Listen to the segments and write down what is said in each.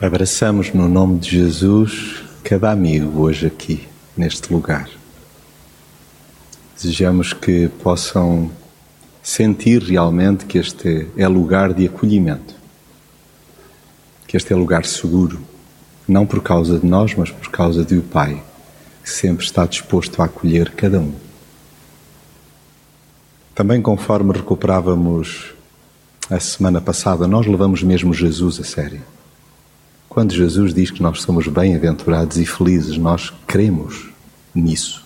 Abraçamos no nome de Jesus cada amigo hoje aqui, neste lugar. Desejamos que possam sentir realmente que este é lugar de acolhimento, que este é lugar seguro, não por causa de nós, mas por causa do Pai, que sempre está disposto a acolher cada um. Também, conforme recuperávamos a semana passada, nós levamos mesmo Jesus a sério. Quando Jesus diz que nós somos bem-aventurados e felizes, nós cremos nisso,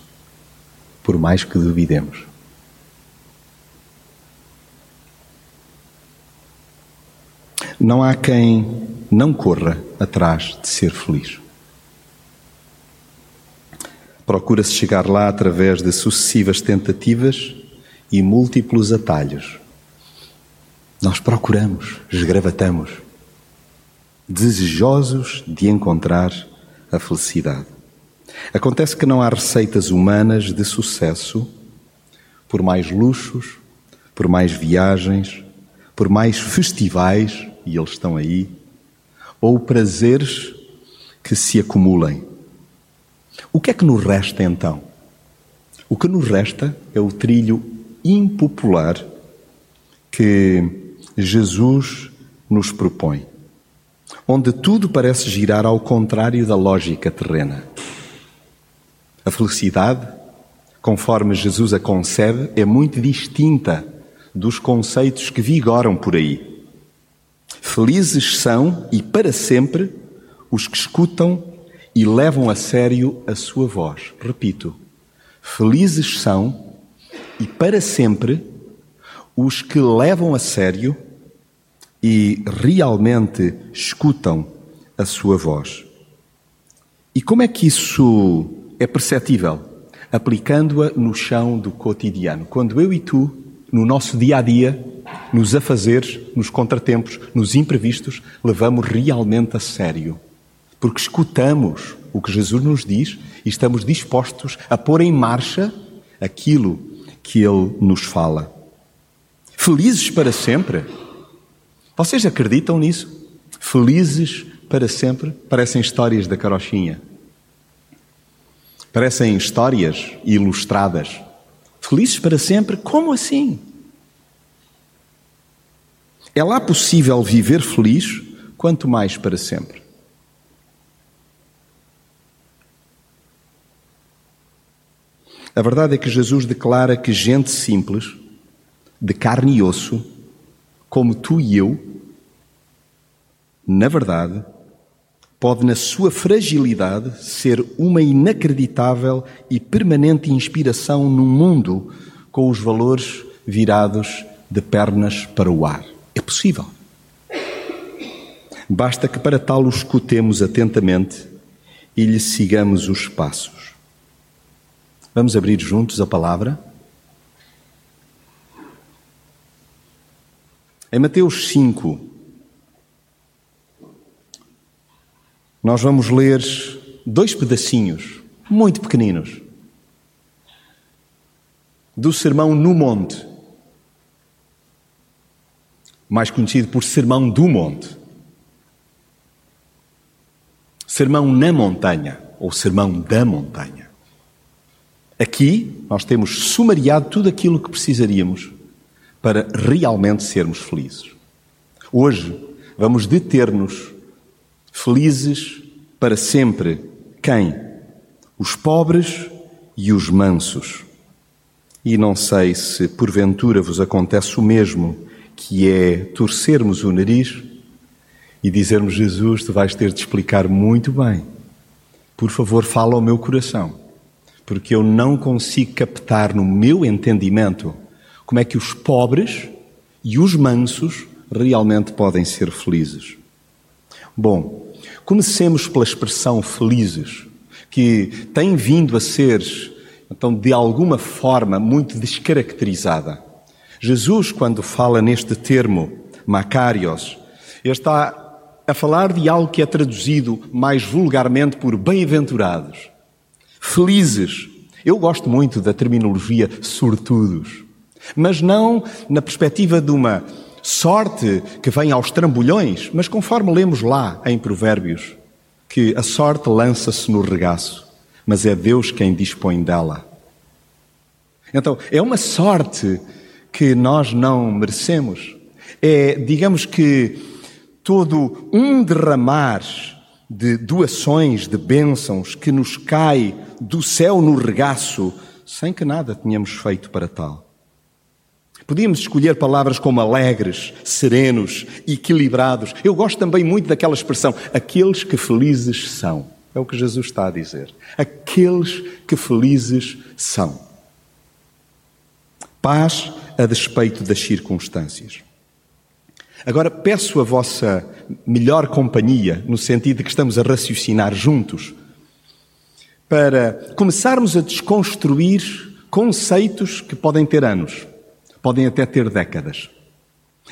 por mais que duvidemos. Não há quem não corra atrás de ser feliz. Procura-se chegar lá através de sucessivas tentativas e múltiplos atalhos. Nós procuramos, esgravatamos desejosos de encontrar a felicidade. Acontece que não há receitas humanas de sucesso, por mais luxos, por mais viagens, por mais festivais, e eles estão aí, ou prazeres que se acumulem. O que é que nos resta então? O que nos resta é o trilho impopular que Jesus nos propõe onde tudo parece girar ao contrário da lógica terrena. A felicidade, conforme Jesus a concebe, é muito distinta dos conceitos que vigoram por aí. Felizes são, e para sempre, os que escutam e levam a sério a sua voz. Repito, felizes são, e para sempre, os que levam a sério e realmente escutam a sua voz. E como é que isso é perceptível? Aplicando-a no chão do cotidiano. Quando eu e tu, no nosso dia a dia, nos afazeres, nos contratempos, nos imprevistos, levamos realmente a sério. Porque escutamos o que Jesus nos diz e estamos dispostos a pôr em marcha aquilo que Ele nos fala. Felizes para sempre? Vocês acreditam nisso? Felizes para sempre? Parecem histórias da carochinha. Parecem histórias ilustradas. Felizes para sempre? Como assim? É lá possível viver feliz, quanto mais para sempre. A verdade é que Jesus declara que gente simples, de carne e osso, como tu e eu, na verdade, pode, na sua fragilidade, ser uma inacreditável e permanente inspiração num mundo com os valores virados de pernas para o ar. É possível. Basta que para tal o escutemos atentamente e lhe sigamos os passos. Vamos abrir juntos a palavra? Em Mateus 5, nós vamos ler dois pedacinhos, muito pequeninos, do Sermão no Monte, mais conhecido por Sermão do Monte, Sermão na Montanha ou Sermão da Montanha. Aqui nós temos sumariado tudo aquilo que precisaríamos para realmente sermos felizes. Hoje vamos deter-nos felizes para sempre. Quem? Os pobres e os mansos. E não sei se porventura vos acontece o mesmo, que é torcermos o nariz e dizermos: Jesus, tu vais ter de explicar muito bem. Por favor, fala ao meu coração, porque eu não consigo captar no meu entendimento como é que os pobres e os mansos realmente podem ser felizes. Bom, comecemos pela expressão felizes, que tem vindo a ser, então, de alguma forma, muito descaracterizada. Jesus, quando fala neste termo, Macarios, ele está a falar de algo que é traduzido mais vulgarmente por bem-aventurados, felizes. Eu gosto muito da terminologia sortudos mas não na perspectiva de uma sorte que vem aos trambolhões, mas conforme lemos lá em Provérbios, que a sorte lança-se no regaço, mas é Deus quem dispõe dela. Então, é uma sorte que nós não merecemos. É, digamos que, todo um derramar de doações, de bênçãos que nos cai do céu no regaço, sem que nada tenhamos feito para tal. Podíamos escolher palavras como alegres, serenos, equilibrados. Eu gosto também muito daquela expressão, aqueles que felizes são. É o que Jesus está a dizer. Aqueles que felizes são. Paz a despeito das circunstâncias. Agora peço a vossa melhor companhia, no sentido de que estamos a raciocinar juntos, para começarmos a desconstruir conceitos que podem ter anos, podem até ter décadas.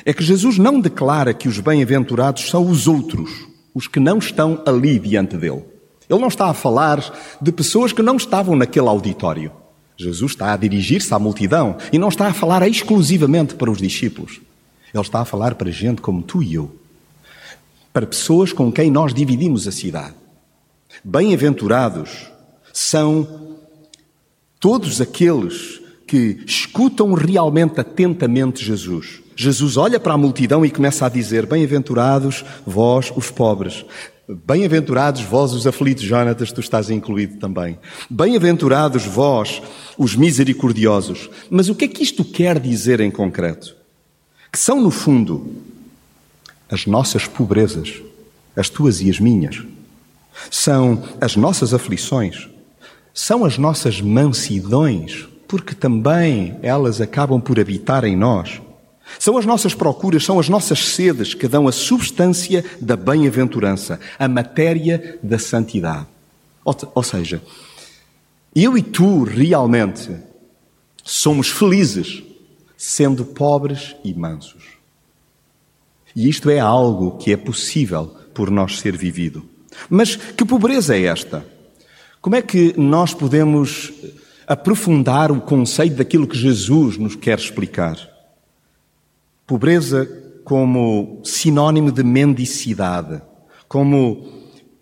É que Jesus não declara que os bem-aventurados são os outros, os que não estão ali diante dele. Ele não está a falar de pessoas que não estavam naquele auditório. Jesus está a dirigir-se à multidão e não está a falar exclusivamente para os discípulos. Ele está a falar para gente como tu e eu, para pessoas com quem nós dividimos a cidade. Bem-aventurados são todos aqueles que escutam realmente atentamente Jesus. Jesus olha para a multidão e começa a dizer: Bem-aventurados vós, os pobres. Bem-aventurados vós, os aflitos, Jonatas, tu estás incluído também. Bem-aventurados vós, os misericordiosos. Mas o que é que isto quer dizer em concreto? que são, no fundo, as nossas pobrezas, as tuas e as minhas. São as nossas aflições, são as nossas mansidões, porque também elas acabam por habitar em nós. São as nossas procuras, são as nossas sedes que dão a substância da bem-aventurança, a matéria da santidade. Ou, ou seja, eu e tu realmente somos felizes sendo pobres e mansos. E isto é algo que é possível por nós ser vivido. Mas que pobreza é esta? Como é que nós podemos aprofundar o conceito daquilo que Jesus nos quer explicar? Pobreza como sinónimo de mendicidade, como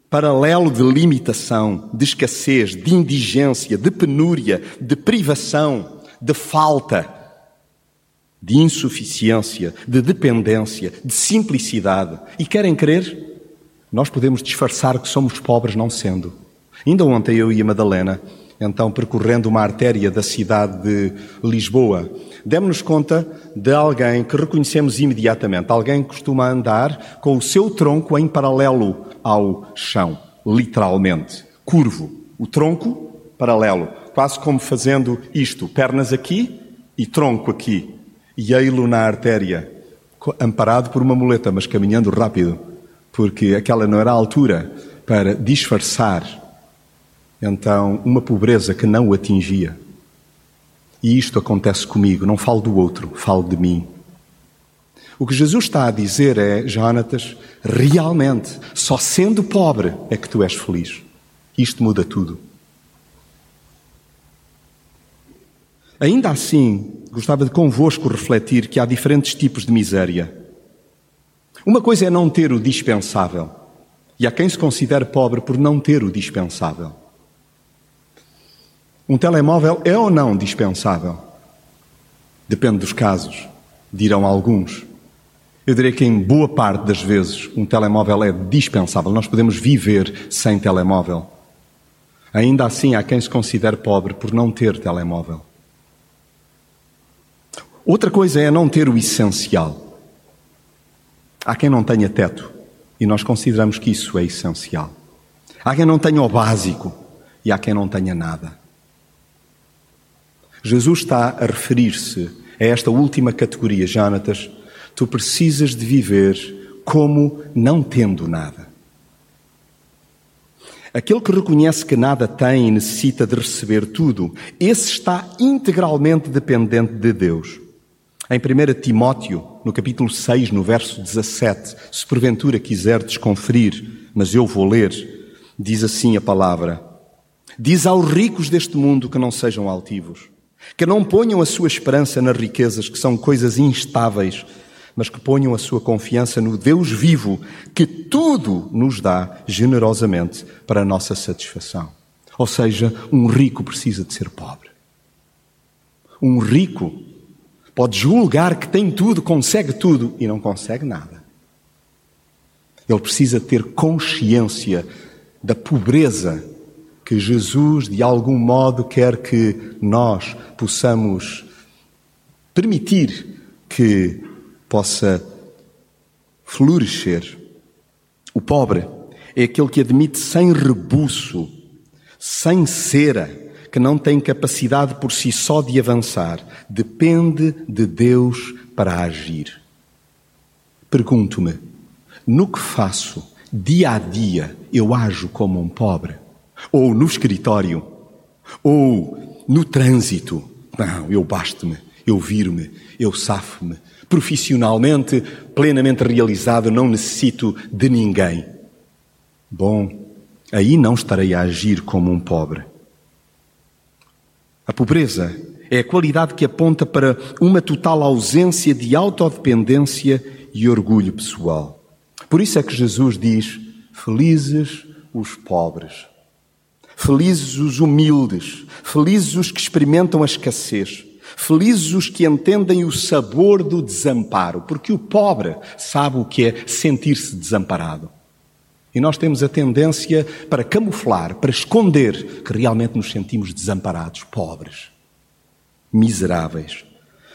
paralelo de limitação, de escassez, de indigência, de penúria, de privação, de falta de insuficiência, de dependência, de simplicidade. E querem crer? Nós podemos disfarçar que somos pobres não sendo. Ainda ontem eu e a Madalena, então percorrendo uma artéria da cidade de Lisboa, demos-nos conta de alguém que reconhecemos imediatamente. Alguém que costuma andar com o seu tronco em paralelo ao chão, literalmente, curvo. O tronco paralelo, quase como fazendo isto, pernas aqui e tronco aqui e ei-lo na artéria, amparado por uma muleta, mas caminhando rápido, porque aquela não era a altura para disfarçar então uma pobreza que não o atingia. E isto acontece comigo, não falo do outro, falo de mim. O que Jesus está a dizer é, Jonatas, realmente, só sendo pobre é que tu és feliz. Isto muda tudo. Ainda assim, gostava de convosco refletir que há diferentes tipos de miséria. Uma coisa é não ter o dispensável, e há quem se considere pobre por não ter o dispensável. Um telemóvel é ou não dispensável? Depende dos casos, dirão alguns. Eu direi que em boa parte das vezes um telemóvel é dispensável. Nós podemos viver sem telemóvel. Ainda assim, há quem se considere pobre por não ter telemóvel. Outra coisa é não ter o essencial. Há quem não tenha teto e nós consideramos que isso é essencial. Há quem não tenha o básico e há quem não tenha nada. Jesus está a referir-se a esta última categoria, Jonatas. Tu precisas de viver como não tendo nada. Aquele que reconhece que nada tem e necessita de receber tudo, esse está integralmente dependente de Deus. Em 1 Timóteo, no capítulo 6, no verso 17, se porventura quiserdes conferir, mas eu vou ler, diz assim a palavra: Diz aos ricos deste mundo que não sejam altivos, que não ponham a sua esperança nas riquezas, que são coisas instáveis, mas que ponham a sua confiança no Deus vivo, que tudo nos dá generosamente para a nossa satisfação. Ou seja, um rico precisa de ser pobre. Um rico pode julgar que tem tudo, consegue tudo e não consegue nada. Ele precisa ter consciência da pobreza que Jesus, de algum modo, quer que nós possamos permitir que possa florescer. O pobre é aquele que admite sem rebuço, sem cera, que não tem capacidade por si só de avançar, depende de Deus para agir. Pergunto-me, no que faço dia a dia eu ajo como um pobre? Ou no escritório? Ou no trânsito? Não, eu basto-me, eu viro-me, eu safo-me. Profissionalmente, plenamente realizado, não necessito de ninguém. Bom, aí não estarei a agir como um pobre. A pobreza é a qualidade que aponta para uma total ausência de autodependência e orgulho pessoal. Por isso é que Jesus diz: Felizes os pobres, felizes os humildes, felizes os que experimentam a escassez, felizes os que entendem o sabor do desamparo, porque o pobre sabe o que é sentir-se desamparado. E nós temos a tendência para camuflar, para esconder que realmente nos sentimos desamparados, pobres, miseráveis.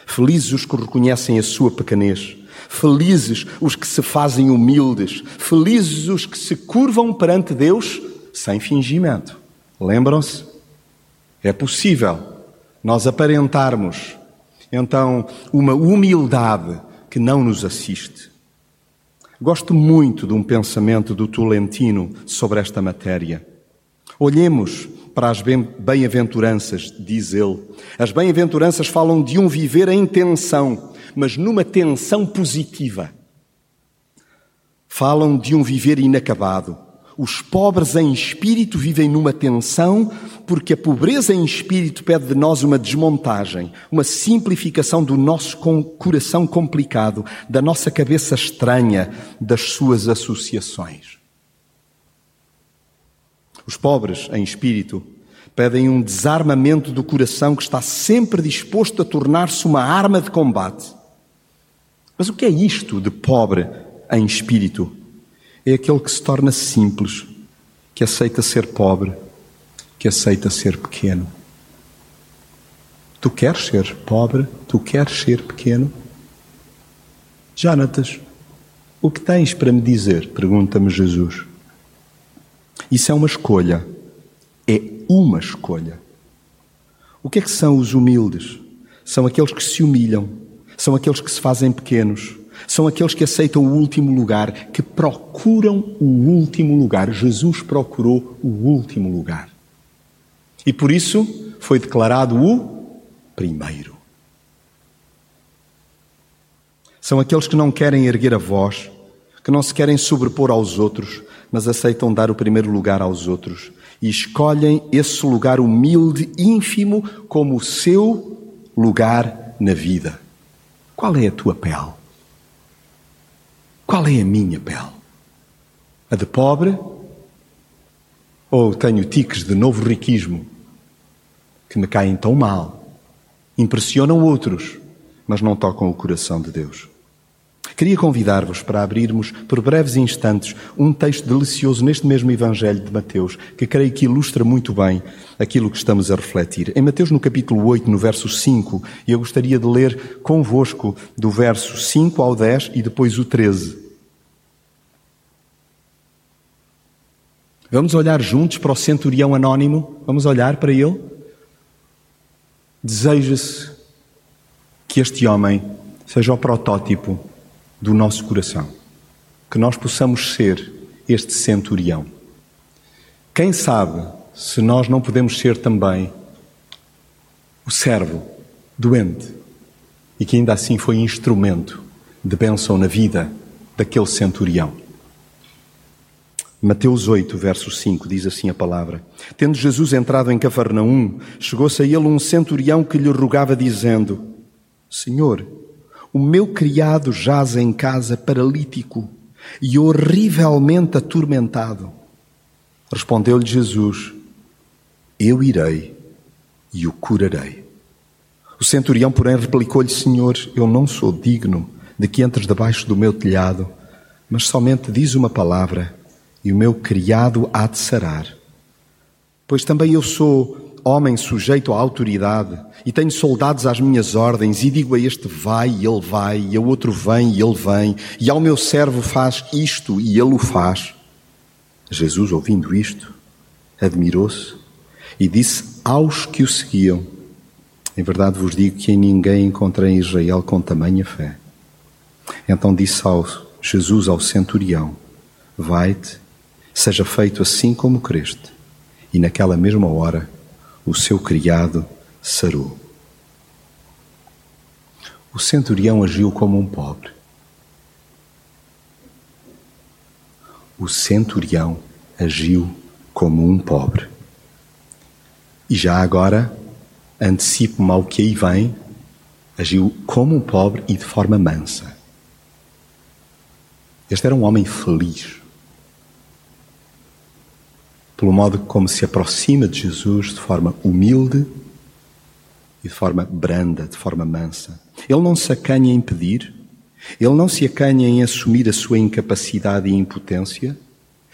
Felizes os que reconhecem a sua pequenez, Felizes os que se fazem humildes, felizes os que se curvam perante Deus sem fingimento. Lembram-se? É possível nós aparentarmos então uma humildade que não nos assiste. Gosto muito de um pensamento do Tolentino sobre esta matéria. Olhemos para as bem-aventuranças, diz ele. As bem-aventuranças falam de um viver em tensão, mas numa tensão positiva. Falam de um viver inacabado. Os pobres em espírito vivem numa tensão, porque a pobreza em espírito pede de nós uma desmontagem, uma simplificação do nosso coração complicado, da nossa cabeça estranha, das suas associações. Os pobres em espírito pedem um desarmamento do coração que está sempre disposto a tornar-se uma arma de combate. Mas o que é isto de pobre em espírito? É aquele que se torna simples, que aceita ser pobre, que aceita ser pequeno. Tu queres ser pobre? Tu queres ser pequeno? Jonatas, o que tens para me dizer? Pergunta-me Jesus. Isso é uma escolha. É uma escolha. O que é que são os humildes? São aqueles que se humilham, são aqueles que se fazem pequenos, são aqueles que aceitam o último lugar, que procuram o último lugar. Jesus procurou o último lugar. E por isso foi declarado o primeiro. São aqueles que não querem erguer a voz, que não se querem sobrepor aos outros, mas aceitam dar o primeiro lugar aos outros e escolhem esse lugar humilde, ínfimo, como o seu lugar na vida. Qual é a tua pele? Qual é a minha pele? A de pobre? Ou tenho tiques de novo riquismo que me caem tão mal, impressionam outros, mas não tocam o coração de Deus? Queria convidar-vos para abrirmos por breves instantes um texto delicioso neste mesmo Evangelho de Mateus, que creio que ilustra muito bem aquilo que estamos a refletir. Em Mateus, no capítulo 8, no verso 5, e eu gostaria de ler convosco do verso 5 ao 10 e depois o 13. Vamos olhar juntos para o centurião anónimo? Vamos olhar para ele? Deseja-se que este homem seja o protótipo do nosso coração. Que nós possamos ser este centurião. Quem sabe se nós não podemos ser também o servo doente e que ainda assim foi instrumento de bênção na vida daquele centurião. Mateus 8, verso 5, diz assim a palavra: Tendo Jesus entrado em Cafarnaum, chegou-se a ele um centurião que lhe rogava, dizendo: Senhor, O meu criado jaz em casa paralítico e horrivelmente atormentado. Respondeu-lhe Jesus: Eu irei e o curarei. O centurião, porém, replicou-lhe: Senhor, eu não sou digno de que entres debaixo do meu telhado, mas somente diz uma palavra e o meu criado há de sarar. Pois também eu sou homem sujeito à autoridade e tenho soldados às minhas ordens e digo a este vai e ele vai e ao outro vem e ele vem e ao meu servo faz isto e ele o faz. Jesus, ouvindo isto, admirou-se e disse aos que o seguiam: Em verdade vos digo que em ninguém encontrei em Israel com tamanha fé. Então disse ao Jesus ao centurião: Vai-te, seja feito assim como creste. E naquela mesma hora o seu criado sarou. O centurião agiu como um pobre. O centurião agiu como um pobre. E já agora, antecipo-me ao que aí vem, agiu como um pobre e de forma mansa. Este era um homem feliz. Pelo modo como se aproxima de Jesus de forma humilde e de forma branda, de forma mansa. Ele não se acanha em pedir, ele não se acanha em assumir a sua incapacidade e impotência.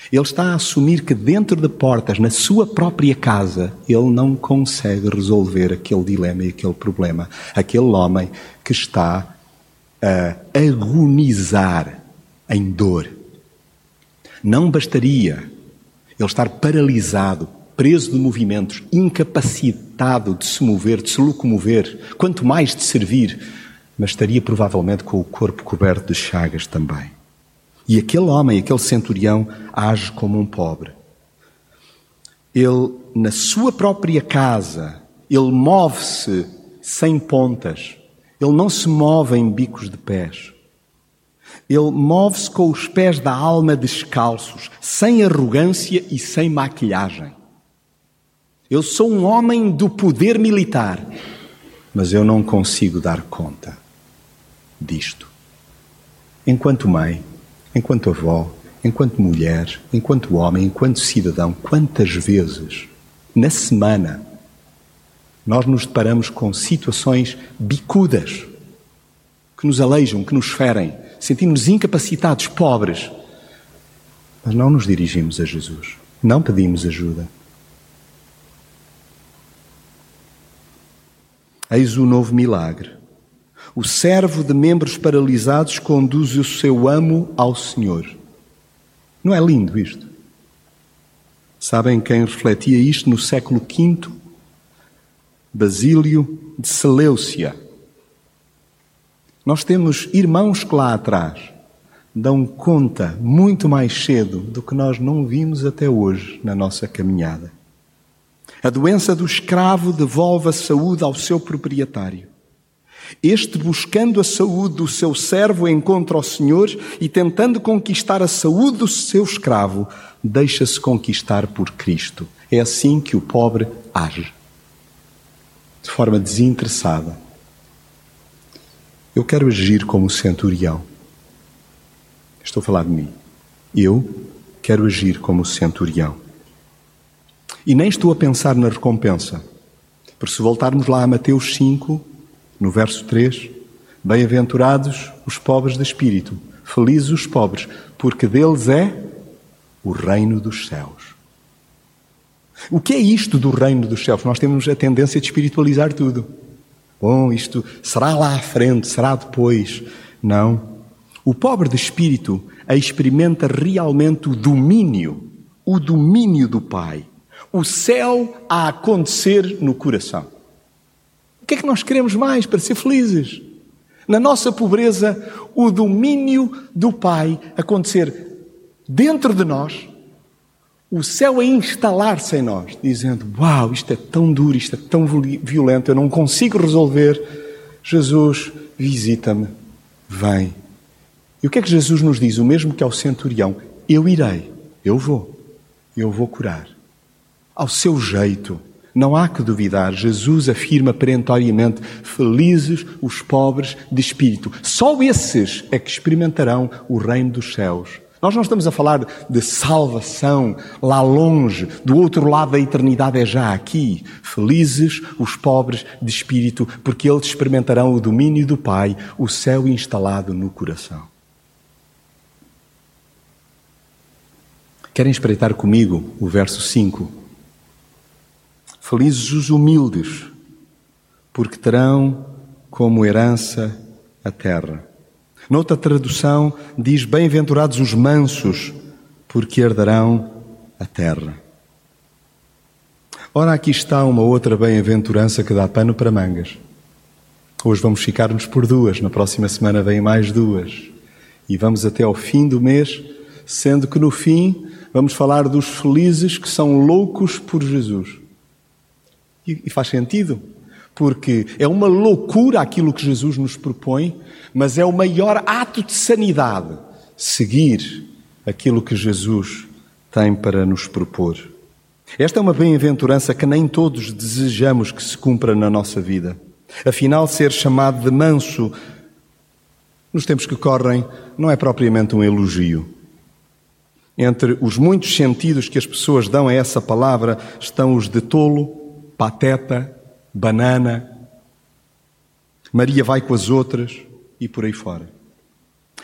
Ele está a assumir que dentro de portas, na sua própria casa, ele não consegue resolver aquele dilema e aquele problema. Aquele homem que está a agonizar em dor. Não bastaria ele estar paralisado, preso de movimentos, incapacitado de se mover, de se locomover, quanto mais de servir, mas estaria provavelmente com o corpo coberto de chagas também. E aquele homem, aquele centurião, age como um pobre. Ele, na sua própria casa, ele move-se sem pontas. Ele não se move em bicos de pés. Ele move-se com os pés da alma descalços, sem arrogância e sem maquilhagem. Eu sou um homem do poder militar, mas eu não consigo dar conta disto. Enquanto mãe, enquanto avó, enquanto mulher, enquanto homem, enquanto cidadão, quantas vezes na semana nós nos deparamos com situações bicudas que nos aleijam, que nos ferem, sentimos-nos incapacitados, pobres, mas não nos dirigimos a Jesus, não pedimos ajuda. Eis o novo milagre. O servo de membros paralisados conduz o seu amo ao Senhor. Não é lindo isto? Sabem quem refletia isto no século V? Basílio de Seleucia nós temos irmãos que lá atrás dão conta muito mais cedo do que nós não vimos até hoje na nossa caminhada. A doença do escravo devolve a saúde ao seu proprietário. Este, buscando a saúde do seu servo, encontra o Senhor e, tentando conquistar a saúde do seu escravo, deixa-se conquistar por Cristo. É assim que o pobre age, de forma desinteressada eu quero agir como centurião. Estou a falar de mim. Eu quero agir como centurião. E nem estou a pensar na recompensa. Por se voltarmos lá a Mateus 5, no verso 3, bem-aventurados os pobres de espírito, felizes os pobres, porque deles é o reino dos céus. O que é isto do reino dos céus? Nós temos a tendência de espiritualizar tudo. Bom, isto será lá à frente, será depois. Não. O pobre de espírito experimenta realmente o domínio, o domínio do Pai. O céu a acontecer no coração. O que é que nós queremos mais para ser felizes? Na nossa pobreza, o domínio do Pai acontecer dentro de nós o céu a instalar-se em nós, dizendo: Uau, isto é tão duro, isto é tão violento, eu não consigo resolver. Jesus, visita-me, vem. E o que é que Jesus nos diz? O mesmo que ao centurião: Eu irei, eu vou, eu vou curar. Ao seu jeito, Não há que duvidar, Jesus afirma perentoriamente: Felizes os pobres de espírito. Só esses é que experimentarão o reino dos céus. Nós não estamos a falar de salvação lá longe, do outro lado da eternidade é já aqui. Felizes os pobres de espírito, porque eles experimentarão o domínio do Pai, o céu instalado no coração. Querem espreitar comigo o verso 5? Felizes os humildes, porque terão como herança a terra. Noutra tradução diz: Bem-aventurados os mansos, porque herdarão a terra. Ora, aqui está uma outra bem-aventurança que dá pano para mangas. Hoje vamos ficar-nos por duas, na próxima semana vem mais duas. E vamos até ao fim do mês, sendo que no fim vamos falar dos felizes que são loucos por Jesus. E faz sentido, porque é uma loucura aquilo que Jesus nos propõe, mas é o maior ato de sanidade seguir aquilo que Jesus tem para nos propor. Esta é uma bem-aventurança que nem todos desejamos que se cumpra na nossa vida. Afinal, ser chamado de manso nos tempos que correm não é propriamente um elogio. Entre os muitos sentidos que as pessoas dão a essa palavra estão os de tolo, pateta, banana. Maria vai com as outras e por aí fora.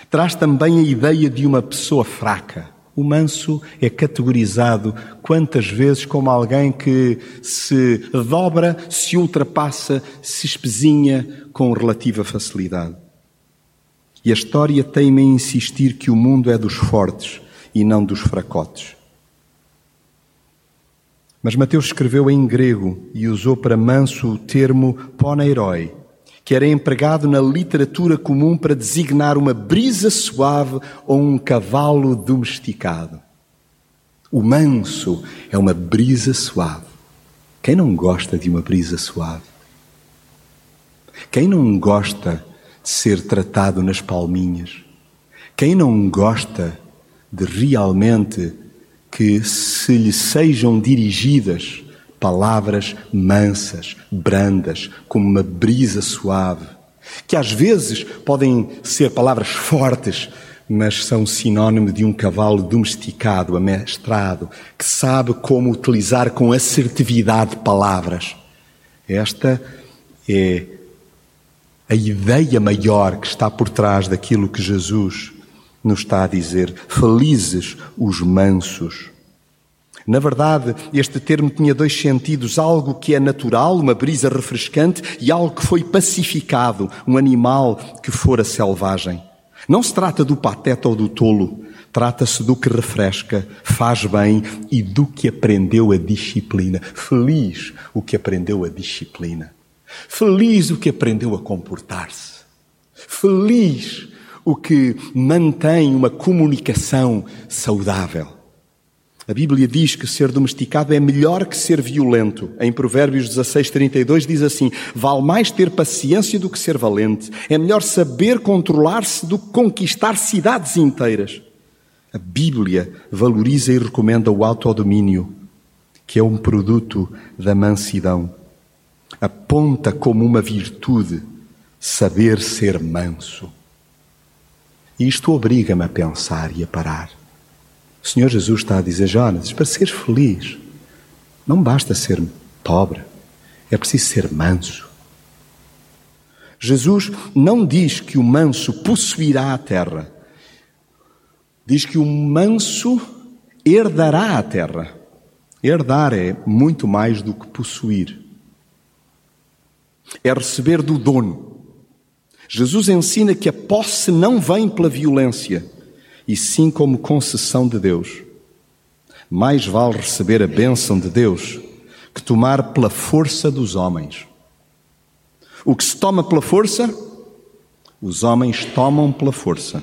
Traz também a ideia de uma pessoa fraca. O manso é categorizado quantas vezes como alguém que se dobra, se ultrapassa, se espezinha com relativa facilidade. E a história tem-me a insistir que o mundo é dos fortes e não dos fracotes. Mas Mateus escreveu em grego e usou para manso o termo poneiroi, que era empregado na literatura comum para designar uma brisa suave ou um cavalo domesticado. O manso é uma brisa suave. Quem não gosta de uma brisa suave? Quem não gosta de ser tratado nas palminhas? Quem não gosta de realmente que se lhe sejam dirigidas palavras mansas, brandas, como uma brisa suave, que às vezes podem ser palavras fortes, mas são sinónimo de um cavalo domesticado, amestrado, que sabe como utilizar com assertividade palavras. Esta é a ideia maior que está por trás daquilo que Jesus nos está a dizer: felizes os mansos. Na verdade, este termo tinha dois sentidos: algo que é natural, uma brisa refrescante, e algo que foi pacificado, um animal que fora selvagem. Não se trata do pateta ou do tolo, trata-se do que refresca, faz bem e do que aprendeu a disciplina. Feliz o que aprendeu a disciplina. Feliz o que aprendeu a comportar-se. Feliz o que mantém uma comunicação saudável. A Bíblia diz que ser domesticado é melhor que ser violento. Em Provérbios 16, 32 diz assim: Vale mais ter paciência do que ser valente. É melhor saber controlar-se do que conquistar cidades inteiras. A Bíblia valoriza e recomenda o autodomínio, que é um produto da mansidão. Aponta como uma virtude saber ser manso. E isto obriga-me a pensar e a parar. O Senhor Jesus está a dizer, Jonas, para ser feliz, não basta ser pobre, é preciso ser manso. Jesus não diz que o manso possuirá a terra, diz que o manso herdará a terra. Herdar é muito mais do que possuir, é receber do dono. Jesus ensina que a posse não vem pela violência, e sim como concessão de Deus. Mais vale receber a bênção de Deus que tomar pela força dos homens. O que se toma pela força, os homens tomam pela força.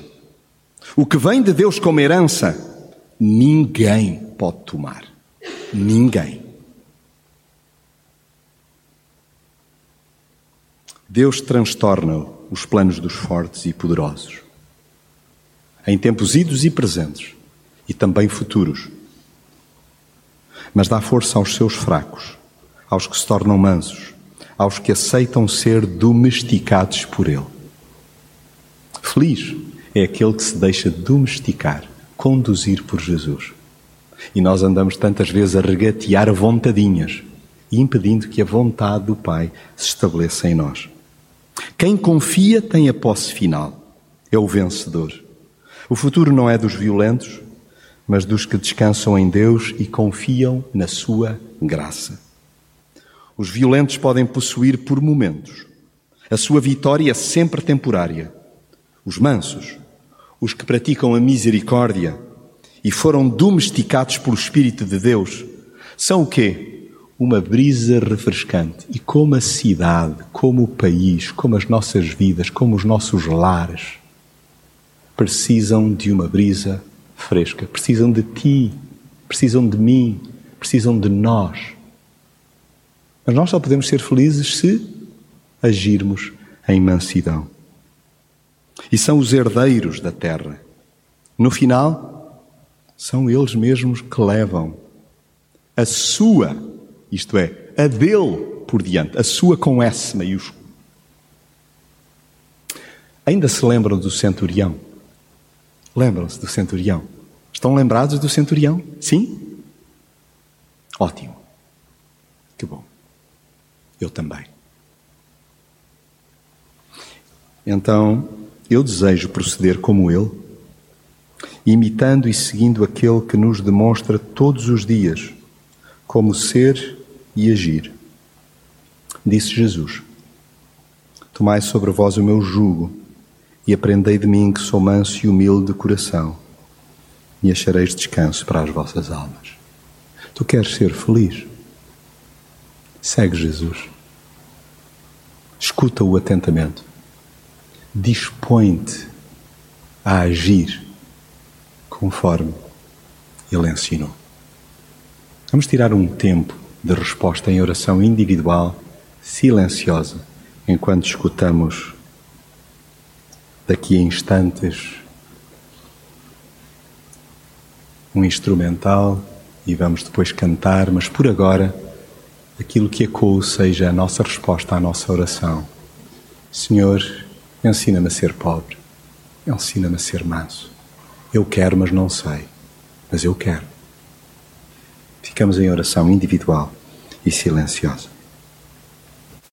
O que vem de Deus como herança, ninguém pode tomar. Ninguém. Deus transtorna os planos dos fortes e poderosos, em tempos idos e presentes, e também futuros. Mas dá força aos seus fracos, aos que se tornam mansos, aos que aceitam ser domesticados por Ele. Feliz é aquele que se deixa domesticar, conduzir por Jesus. E nós andamos tantas vezes a regatear vontadinhas, impedindo que a vontade do Pai se estabeleça em nós. Quem confia tem a posse final, é o vencedor. O futuro não é dos violentos, mas dos que descansam em Deus e confiam na Sua graça. Os violentos podem possuir por momentos. A sua vitória é sempre temporária. Os mansos, os que praticam a misericórdia e foram domesticados pelo Espírito de Deus, são o quê? Uma brisa refrescante. E como a cidade, como o país, como as nossas vidas, como os nossos lares, precisam de uma brisa fresca. Precisam de ti, precisam de mim, precisam de nós. Mas nós só podemos ser felizes se agirmos em mansidão. E são os herdeiros da terra. No final, são eles mesmos que levam a sua, isto é, a dele por diante, a sua com S maiúsculo. Ainda se lembram do centurião? Lembram-se do centurião? Estão lembrados do centurião? Sim? Ótimo. Que bom. Eu também. Então, eu desejo proceder como ele, imitando e seguindo aquele que nos demonstra todos os dias como ser e agir. Disse Jesus: Tomai sobre vós o meu jugo e aprendei de mim que sou manso e humilde de coração, e achareis descanso para as vossas almas. Tu queres ser feliz? Segue Jesus. Escuta-o atentamente. Dispõe-te a agir conforme ele ensinou. Vamos tirar um tempo de resposta em oração individual, silenciosa, enquanto escutamos daqui a instantes um instrumental e vamos depois cantar, mas por agora aquilo que ecoa seja a nossa resposta à nossa oração. Senhor, ensina-me a ser pobre, ensina-me a ser manso. Eu quero, mas não sei, mas eu quero. Ficamos em oração individual e silenciosa.